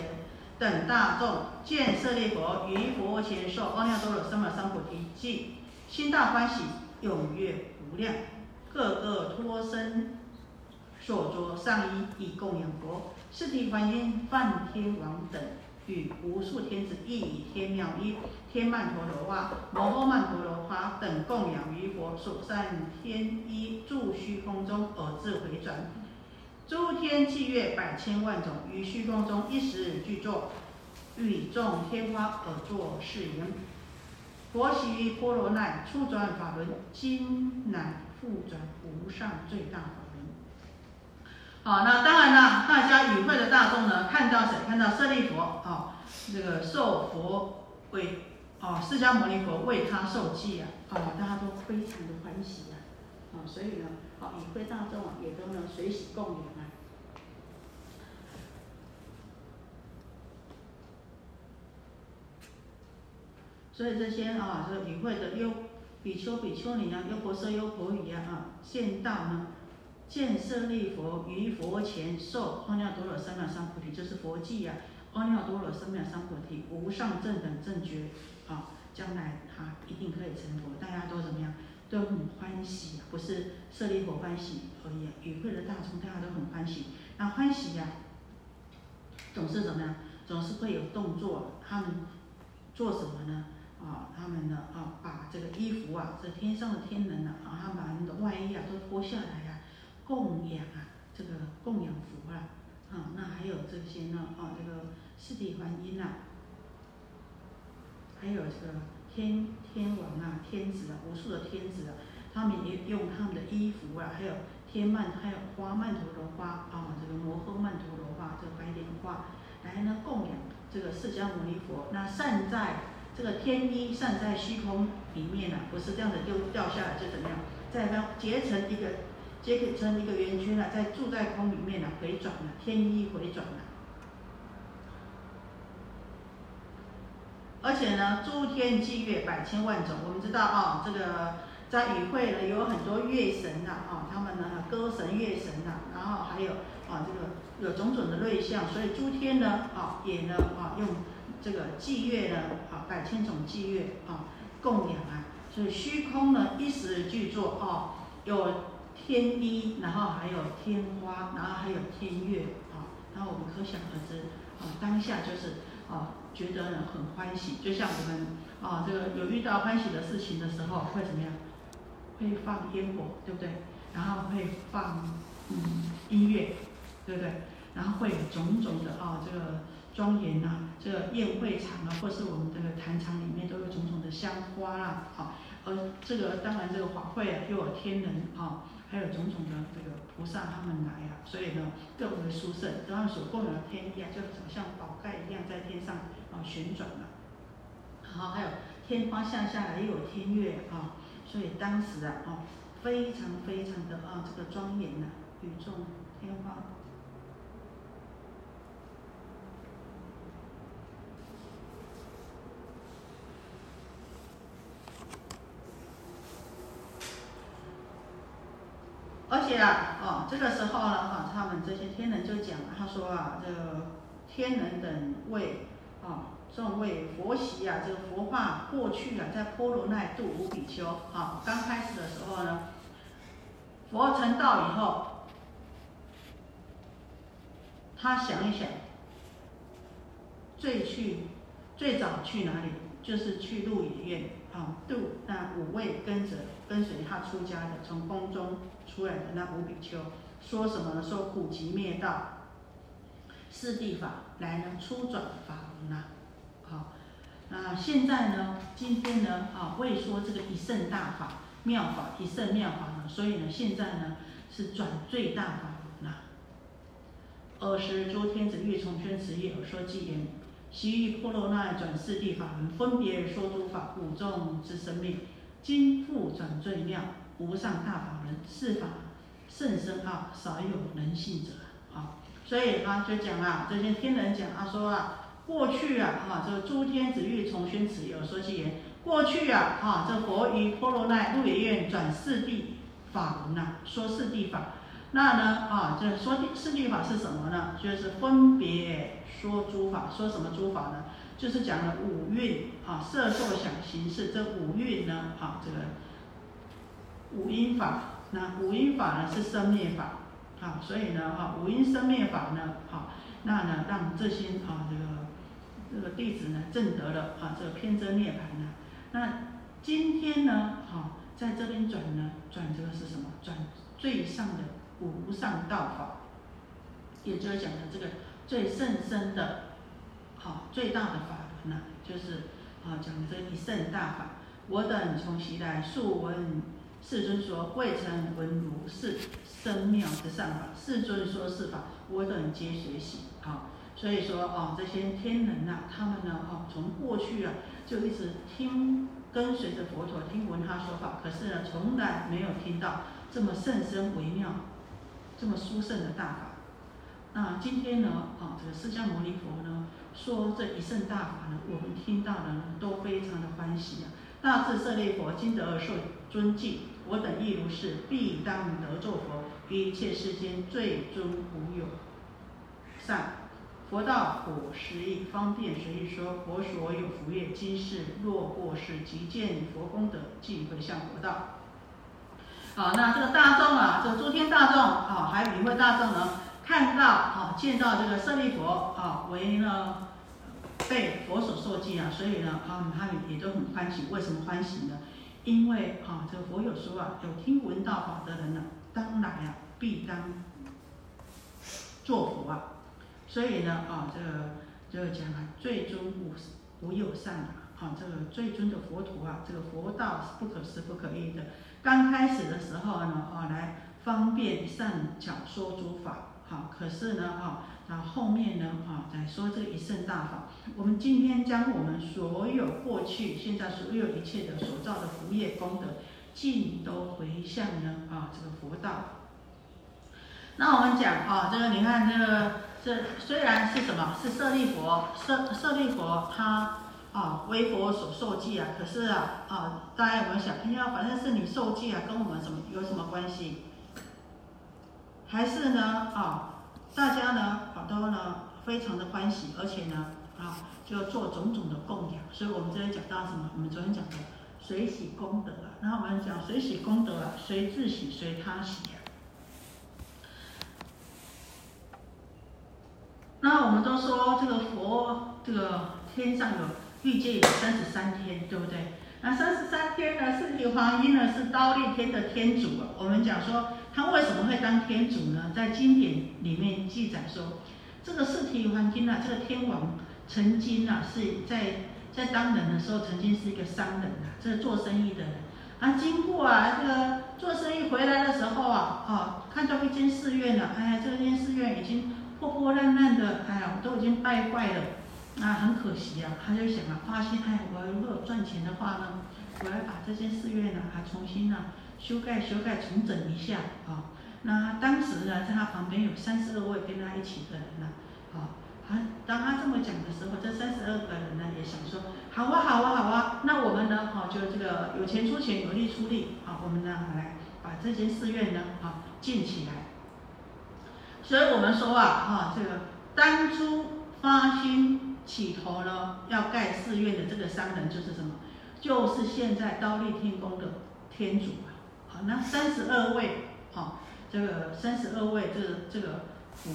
等大众见舍利佛于佛前受阿耨多罗三藐三菩提记。心大欢喜，踊跃无量，个个脱身，所着上衣以供养佛。四谛梵音梵天王等与无数天子亦以天妙衣、天曼陀罗花、摩诃曼陀罗花等供养于佛所善天衣，住虚空中而自回转。诸天伎乐百千万种，于虚空中一时具作，与众天花而作是言。佛喜于波罗奈初转法轮，今乃复转无上最大法轮。好，那当然了，大家与会的大众呢，看到谁？看到舍利佛啊，这个受佛为啊，释迦牟尼佛为他受记啊，啊，大家都非常的欢喜啊，啊，所以呢，啊，与会大众啊，也都能随喜供养啊。所以这些啊，这与会的优比丘、比丘尼啊，优婆塞、优婆夷啊，啊，见到呢，见舍利佛于佛前受阿耨多罗三藐三菩提，就是佛记啊，阿耨多罗三藐三菩提无上正等正觉啊，将来他一定可以成佛，大家都怎么样？都很欢喜，不是舍利佛欢喜而已，与会的大众大家都很欢喜。那欢喜呀，总是怎么样？总是会有动作，他们做什么呢？啊，他们呢啊，把这个衣服啊，这天上的天人啊，啊，他们把他们的外衣啊都脱下来，供养啊，这个供养佛啊，啊，那还有这些呢啊，这个四谛梵音啊，还有这个天天王啊，天子啊，无数的天子啊，他们也用他们的衣服啊，还有天曼，还有花曼陀罗花啊，这个摩诃曼陀罗花，这个白莲花，来呢供养这个释迦牟尼佛，那善在。这个天衣散在虚空里面呢，不是这样子就掉下来就怎么样？再让结成一个结成一个圆圈了，在住在空里面呢，回转了，天衣回转了。而且呢，诸天祭月百千万种，我们知道啊，这个在与会呢有很多月神呐，啊，他们呢歌神月神呐，然后还有啊这个有种种的瑞相，所以诸天呢啊也呢啊用。这个祭月呢，啊，百千种祭月啊，供养啊，所以虚空呢一时具作哦，有天衣，然后还有天花，然后还有天乐啊，然后我们可想而知啊，当下就是啊，觉得呢很欢喜，就像我们啊，这个有遇到欢喜的事情的时候，会怎么样？会放烟火，对不对？然后会放嗯音乐，对不对？然后会有种种的啊，这个。庄严呐，这个宴会场啊，或是我们这个坛场里面都有种种的香花啦，好，而这个当然这个法会啊，又有天人啊，还有种种的这个菩萨他们来啊，所以呢更为殊胜。他们所供养的天衣啊，就好像宝盖一样在天上啊旋转了。好，还有天花下下来又有天月啊，所以当时啊，哦，非常非常的啊这个庄严呐，与众天花。而且啊，哦，这个时候呢，哈，他们这些天人就讲，他说啊，这个天人等为啊，众为佛习啊，这个佛化过去啊，在波罗奈度无比丘啊，刚开始的时候呢，佛成道以后，他想一想，最去最早去哪里，就是去鹿野苑。啊度那五位跟着跟随他出家的，从宫中出来的那五比丘，说什么呢？说苦集灭道，四谛法来呢初转法轮呐，好，那现在呢，今天呢，啊为说这个一圣大法妙法一圣妙法呢，所以呢，现在呢是转最大法轮呐。二十诸天子欲从宣持业而说偈言：昔欲波罗那转四谛法门，分别说诸法，五众之生命。今复转最妙无上大法门，是法甚深奥，少有能信者。啊，所以啊，就讲啊，这些天人讲啊，说啊，过去啊，哈，这个诸天子欲从宣此，有说其言：过去啊，哈，这佛于波罗奈鹿野苑转四谛法门呐，说四谛法。那呢，啊，这说四谛法是什么呢？就是分别说诸法，说什么诸法呢？就是讲了五蕴啊，色受想行识这五蕴呢，啊，这个五因法，那五因法呢是生灭法，啊，所以呢，哈，五因生灭法呢，好，那呢，让这些啊，这个这个弟子呢证得了啊，这个偏真涅盘呢。那今天呢，哈，在这边转呢，转这个是什么？转最上的。无上道法，也就是讲的这个最甚深的，好最大的法轮呢，就是啊讲的这一圣大法。我等从昔来素闻世尊说，未曾闻如是深妙之上法。世尊说是法，我等皆随喜。好，所以说啊，这些天人呐，他们呢，哈，从过去啊就一直听跟随着佛陀听闻他说法，可是呢，从来没有听到这么甚深微妙。这么殊胜的大法，那今天呢，啊，这个释迦牟尼佛呢，说这一圣大法呢，我们听到的呢，都非常的欢喜啊。大智舍利佛，今得而受尊敬，我等亦如是，必当得作佛，一切世间最尊无有。善佛道果实义，方便随意说，佛所有福业，今世若过世，即见佛功德，即回向佛道。好，那这个大众啊，这个诸天大众啊，还有理会大众呢，看到啊，见到这个舍利佛啊，为呢被佛所受记啊，所以呢啊，他们也都很欢喜。为什么欢喜呢？因为啊，这个佛有说啊，有听闻道法的人呢，当来啊，必当作佛啊。所以呢啊，这个这个讲啊，最终无无有善啊，啊，这个最终的佛陀啊，这个佛道是不可思不可议的。刚开始的时候呢，啊，来方便善巧说诸法，好，可是呢，啊，那后面呢，啊，在说这个一圣大法。我们今天将我们所有过去、现在所有一切的所造的福业功德，尽都回向呢，啊，这个佛道。那我们讲，啊，这个你看，这个这虽然是什么，是舍利佛，舍舍利佛他。啊，为佛所受记啊，可是啊，啊，大家有没有想？哎呀，反正是你受记啊，跟我们什么有什么关系？还是呢，啊，大家呢，好多呢，非常的欢喜，而且呢，啊，就做种种的供养。所以我们这边讲到什么？我们昨天讲的随喜功德啊，那我们讲随喜功德啊，随自喜，随他喜啊。那我们都说这个佛，这个天上有。欲界有三十三天，对不对？那三十三天呢？四体黄音呢是刀立天的天主啊。我们讲说他为什么会当天主呢？在经典里面记载说，这个四体黄音啊，这个天王曾经啊是在在当人的时候，曾经是一个商人啊，这个做生意的人啊，经过啊这个做生意回来的时候啊，哦，看到一间寺院了，哎呀，这间寺院已经破破烂烂的，哎呀，都已经败坏了。那很可惜啊，他就想啊，发现哎，我如果赚钱的话呢，我要把这间寺院呢，还重新呢修盖、修盖、重整一下啊。那当时呢，在他旁边有三十二位跟他一起的人呢，啊，他当他这么讲的时候，这三十二个人呢也想说，好啊，好啊，好啊，那我们呢，哈，就这个有钱出钱，有力出力，啊，我们呢来把这间寺院呢，啊，建起来。所以我们说啊，哈，这个当初发心。起头呢，要盖寺院的这个商人就是什么？就是现在刀立天宫的天主。那三十二位，好，这个三十二位，这个这个辅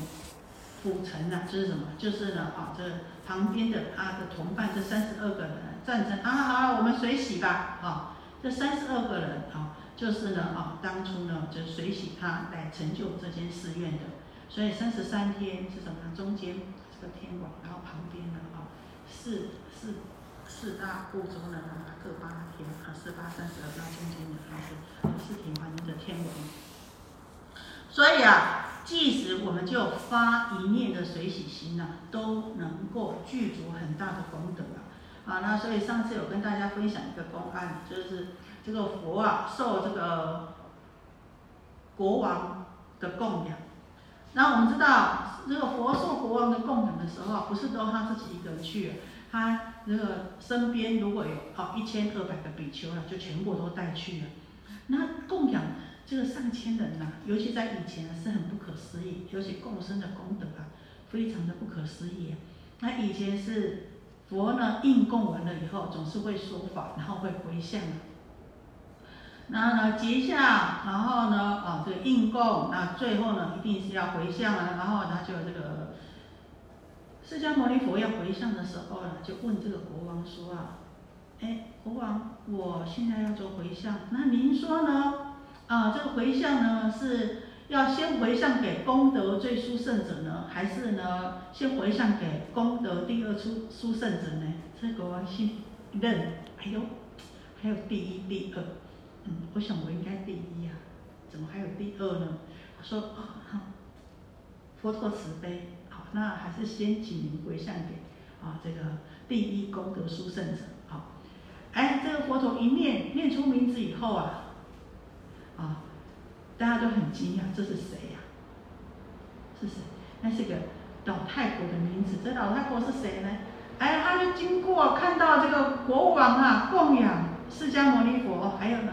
辅臣呢，就是什么？就是呢，啊，这旁边的他的同伴这三十二个人赞成啊，好，我们水洗吧，啊，这三十二个人啊，就是呢，啊，当初呢，就水洗他来成就这间寺院的，所以三十三天是什么呢？中间这个天王，然后旁边呢，啊，四四四大部洲呢，各八天，啊，四八三十二，到中间的还是四平环的天王。所以啊，即使我们就发一念的水洗心呢，都能够具足很大的功德啊。啊，那所以上次有跟大家分享一个公案，就是这个佛啊受这个国王的供养。那我们知道，这个佛受国王的供养的时候，不是都他自己一个人去，他这个身边如果有好一千二百个比丘了，就全部都带去了。那供养。这个上千人呐，尤其在以前是很不可思议，尤其共生的功德啊，非常的不可思议。那以前是佛呢应供完了以后，总是会说法，然后会回向。然后呢结下，然后呢啊这个应供，那最后呢一定是要回向啊。然后他就这个释迦牟尼佛要回向的时候呢，就问这个国王说啊，哎国王，我现在要做回向，那您说呢？啊，这个回向呢，是要先回向给功德最殊胜者呢，还是呢，先回向给功德第二殊殊胜者呢？这国王心认，哎呦，还有第一、第二，嗯，我想我应该第一呀，怎么还有第二呢？他说啊，佛陀慈悲，那还是先请您回向给啊这个第一功德殊胜者，好，哎，这个佛陀一念念出名字以后啊。啊，大家都很惊讶，这是谁呀？是谁？那是个老太婆的名字。这老太婆是谁呢？哎，他就经过看到这个国王啊供养释迦牟尼佛，还有呢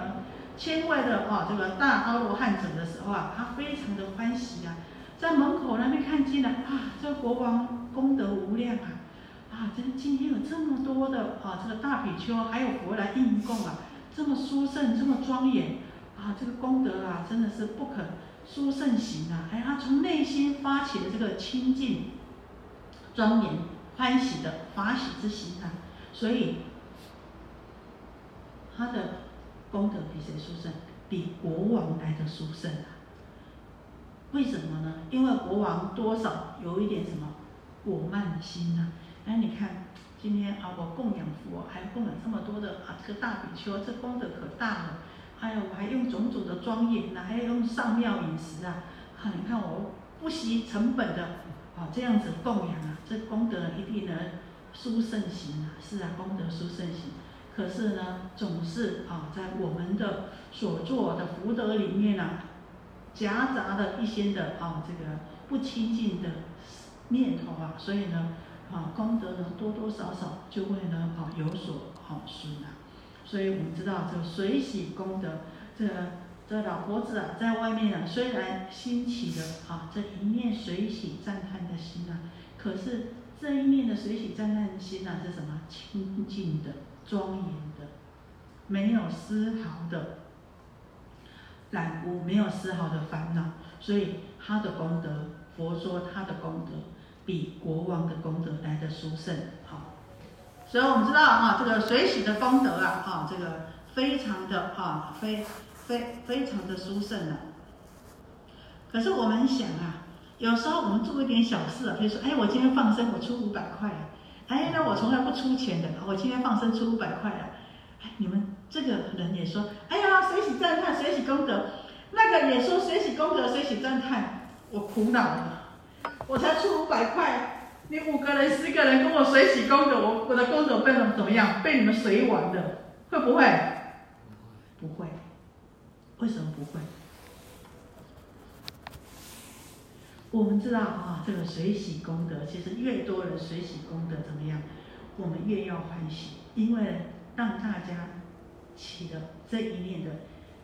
千位的哦这个大阿罗汉者的时候啊，他非常的欢喜啊，在门口那边看见了啊，这个国王功德无量啊，啊，这今天有这么多的啊这个大比丘还有佛来应供啊，这么殊胜，这么庄严。啊，这个功德啊，真的是不可殊胜行啊！哎，他从内心发起的这个清净、庄严、欢喜的法喜之心啊，所以他的功德比谁殊胜？比国王来的殊胜啊！为什么呢？因为国王多少有一点什么果慢的心呐？哎，你看今天啊，我供养佛，还供养这么多的啊，这个大比丘，这功德可大了。哎呀，我还用种种的庄严呐，还要用上妙饮食啊！啊，你看我不惜成本的啊，这样子供养啊，这功德一定能殊胜行啊！是啊，功德殊胜行。可是呢，总是啊，在我们的所做的福德里面啊，夹杂的一些的啊，这个不清净的念头啊，所以呢，啊，功德呢多多少少就会呢啊有所好损啊。所以我们知道这个水洗功德，这这老婆子啊，在外面啊，虽然兴起的啊这一面水洗赞叹的心啊，可是这一面的水洗赞叹的心啊是什么？清净的、庄严的，没有丝毫的染污，没有丝毫的烦恼。所以他的功德，佛说他的功德比国王的功德来的殊胜。好。所以我们知道啊，这个水洗的功德啊，啊，这个非常的啊，非非非常的殊胜了。可是我们想啊，有时候我们做一点小事啊，比如说，哎，我今天放生，我出五百块，哎，那我从来不出钱的，我今天放生出五百块啊，哎，你们这个人也说，哎呀，水洗赞叹，水洗功德，那个也说水洗功德，水洗赞叹，我苦恼了，我才出五百块。你五个人、十个人跟我水洗功德，我我的功德被怎么怎么样？被你们水完了，会不会？不会。为什么不会？我们知道啊，这个水洗功德，其实越多人水洗功德怎么样，我们越要欢喜，因为让大家起的这一念的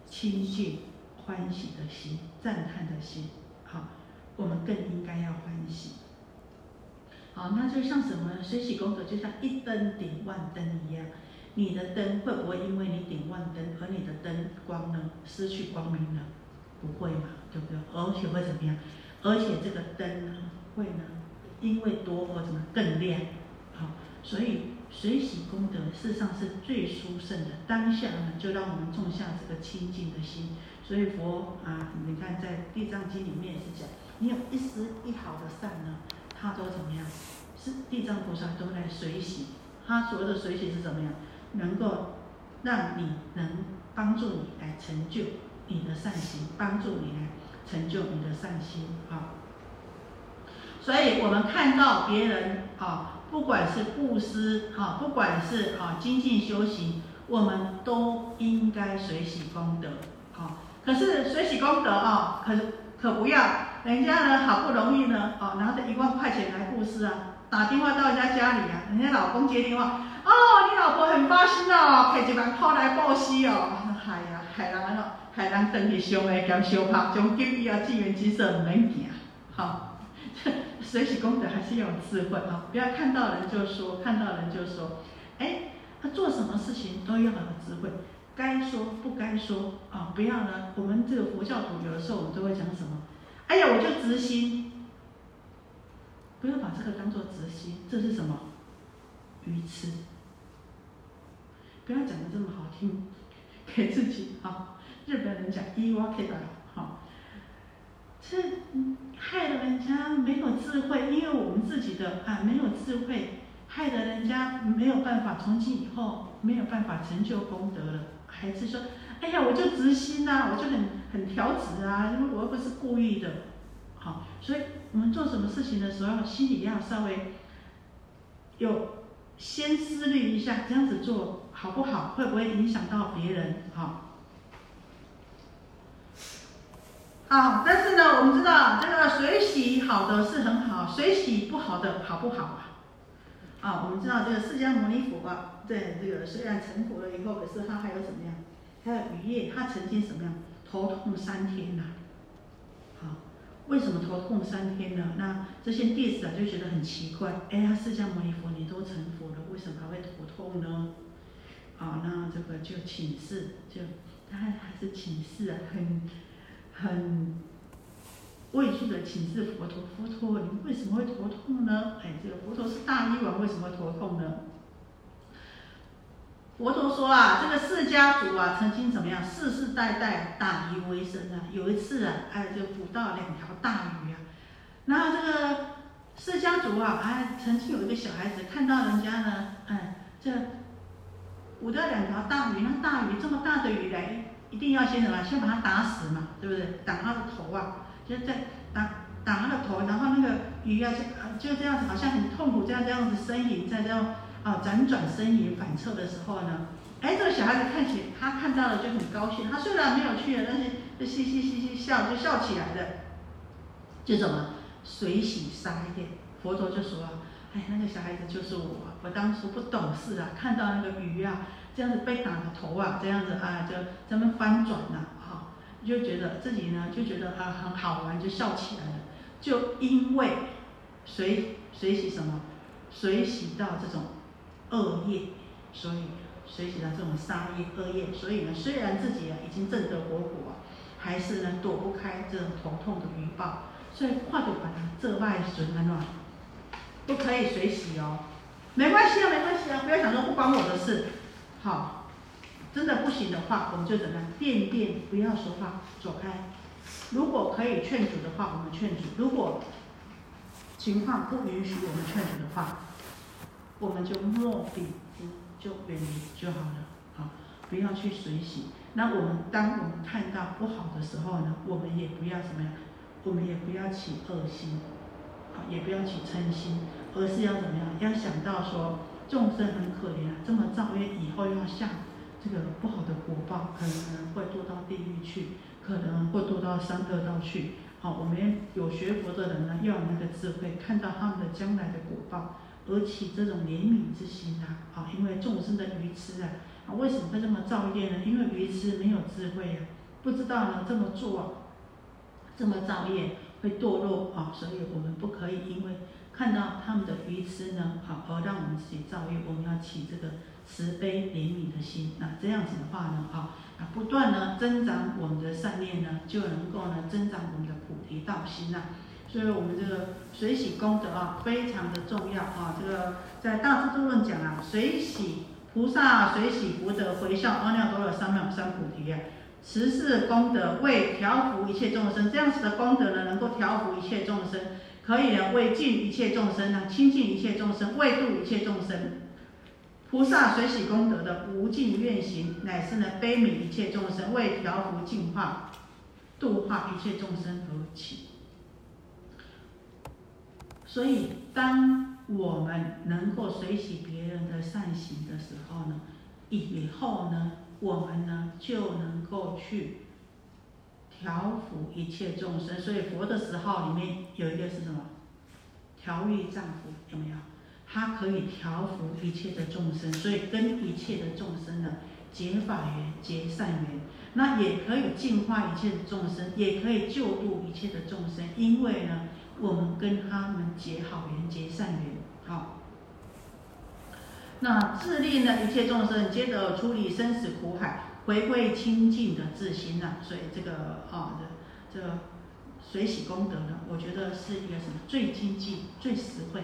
清净、欢喜的心、赞叹的心，好，我们更应该要欢喜。好，那就像什么？水洗功德就像一灯顶万灯一样，你的灯会不会因为你顶万灯，而你的灯光呢失去光明了？不会嘛，对不对？而且会怎么样？而且这个灯呢会呢因为多而怎么更亮，好，所以水洗功德事实上是最殊胜的。当下呢就让我们种下这个清净的心。所以佛啊，你看在《地藏经》里面也是讲，你有一丝一毫的善呢，他都怎么样？是地藏菩萨都来水洗。他所谓的水洗是怎么样？能够让你能帮助你来成就你的善行，帮助你来成就你的善心啊。所以我们看到别人啊，不管是布施哈，不管是啊精进修行，我们都应该随喜功德啊。可是随喜功德啊，可可不要，人家呢好不容易呢，哦拿着一万块钱来布施啊，打电话到人家家里啊，人家老公接电话，哦，你老婆很发心哦，派一万块来布施哦，哎呀，害人哦，害人等去伤的兼相拍，从今以后志愿之色唔免行，好，水洗功德还是要有智慧啊，不要看到人就说，看到人就说，哎，他做什么事情都要有智慧。该说不该说啊！不要呢。我们这个佛教徒有的时候我们都会讲什么？哎呀，我就直心。不要把这个当做直心，这是什么？愚痴。不要讲的这么好听，给自己啊！日本人讲伊瓦克达，是，害了人家没有智慧，因为我们自己的啊没有智慧，害得人家没有办法从今以后没有办法成就功德了。还是说：“哎呀，我就直心呐，我就很很调直啊，因为我又不是故意的，好，所以我们做什么事情的时候，心里要稍微有先思虑一下，这样子做好不好？会不会影响到别人？好，啊，但是呢，我们知道这个水洗好的是很好，水洗不好的好不好啊？啊，我们知道这个释迦牟尼佛啊。”在这个虽然成佛了以后，可是他还有什么样？还有余业，他曾经什么样？头痛三天呐。好，为什么头痛三天呢？那这些弟子啊就觉得很奇怪，哎呀，释迦牟尼佛你都成佛了，为什么还会头痛呢？好，那这个就请示，就他还是请示啊，很很畏惧的请示佛陀，佛陀你为什么会头痛呢？哎，这个佛陀是大医王，为什么会头痛呢？佛陀说啊，这个释迦族啊，曾经怎么样？世世代代打鱼为生啊。有一次啊，哎，就捕到两条大鱼啊。然后这个释迦族啊，哎，曾经有一个小孩子看到人家呢，哎，这捕到两条大鱼，那大鱼这么大的鱼来，一定要先什么？先把他打死嘛，对不对？打他的头啊，就是在打打他的头，然后那个鱼啊，就就这样子，好像很痛苦，这样这样子呻吟，在这样。啊，辗转呻吟反侧的时候呢，哎，这个小孩子看起他看到了就很高兴。他虽然没有去，但是就嘻嘻嘻嘻笑，就笑起来了。就怎么水洗沙业？佛陀就说：“哎，那个小孩子就是我，我当初不懂事啊，看到那个鱼啊，这样子被打的头啊，这样子啊，就这么翻转了，哈，就觉得自己呢，就觉得啊很好玩，就笑起来了。就因为水水洗什么？水洗到这种。”恶业，所以随喜到这种杀业恶业，所以呢，虽然自己啊已经证得果果啊，还是呢躲不开这种头痛的余报，所以快点把它这外损安乱，不可以水洗哦，没关系啊，没关系啊，不要想说不关我的事，好，真的不行的话，我们就怎么样，便便不要说话，走开。如果可以劝阻的话，我们劝阻；如果情况不允许我们劝阻的话，我们就莫比，就远离就好了，好，不要去水洗。那我们当我们看到不好的时候呢，我们也不要怎么样，我们也不要起恶心，也不要起嗔心，而是要怎么样？要想到说众生很可怜啊，这么造业以后要下这个不好的果报，可能会堕到地狱去，可能会堕到三恶道去。好，我们有学佛的人呢，要有那个智慧，看到他们的将来的果报。而起这种怜悯之心啊，啊，因为众生的愚痴啊，啊，为什么会这么造业呢？因为愚痴没有智慧啊，不知道呢这么做，这么造业会堕落啊，所以我们不可以因为看到他们的愚痴呢，好而让我们自己造业，我们要起这个慈悲怜悯的心，那这样子的话呢，啊，啊，不断呢增长我们的善念呢，就能够呢增长我们的菩提道心呐。所以我们这个水洗功德啊，非常的重要啊。这个在《大智度论》讲啊，水洗菩萨水洗福德回向阿耨多罗三藐三菩提啊，十是功德为调伏一切众生，这样子的功德呢，能够调伏一切众生，可以呢为尽一切众生呢，亲近一切众生，为度一切众生。菩萨随喜功德的无尽愿行，乃是呢悲悯一切众生，为调伏净化、度化一切众生而起。所以，当我们能够随喜别人的善行的时候呢，以后呢，我们呢就能够去调伏一切众生。所以，佛的十号里面有一个是什么？调御丈夫有没有？它可以调伏一切的众生，所以跟一切的众生呢结法缘、结善缘，那也可以净化一切的众生，也可以救度一切的众生。因为呢，我们跟他们结好缘、结善缘，好。那自利呢一切众生，皆得处理生死苦海，回归清净的自心呐。所以这个啊，这这水洗功德呢，我觉得是一个什么最经济、最实惠。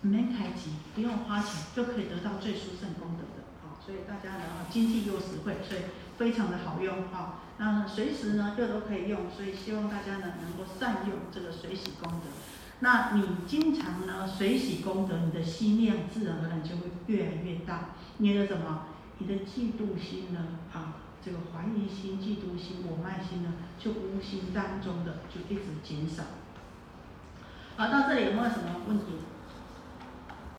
没开机，不用花钱就可以得到最殊胜功德的，啊，所以大家呢，经济又实惠，所以非常的好用，哈。那随时呢又都可以用，所以希望大家呢能够善用这个水洗功德。那你经常呢水洗功德，你的心量自然而然就会越来越大，你的什么？你的嫉妒心呢？啊，这个怀疑心、嫉妒心、我慢心呢，就无形当中的就一直减少。好，到这里有没有什么问题？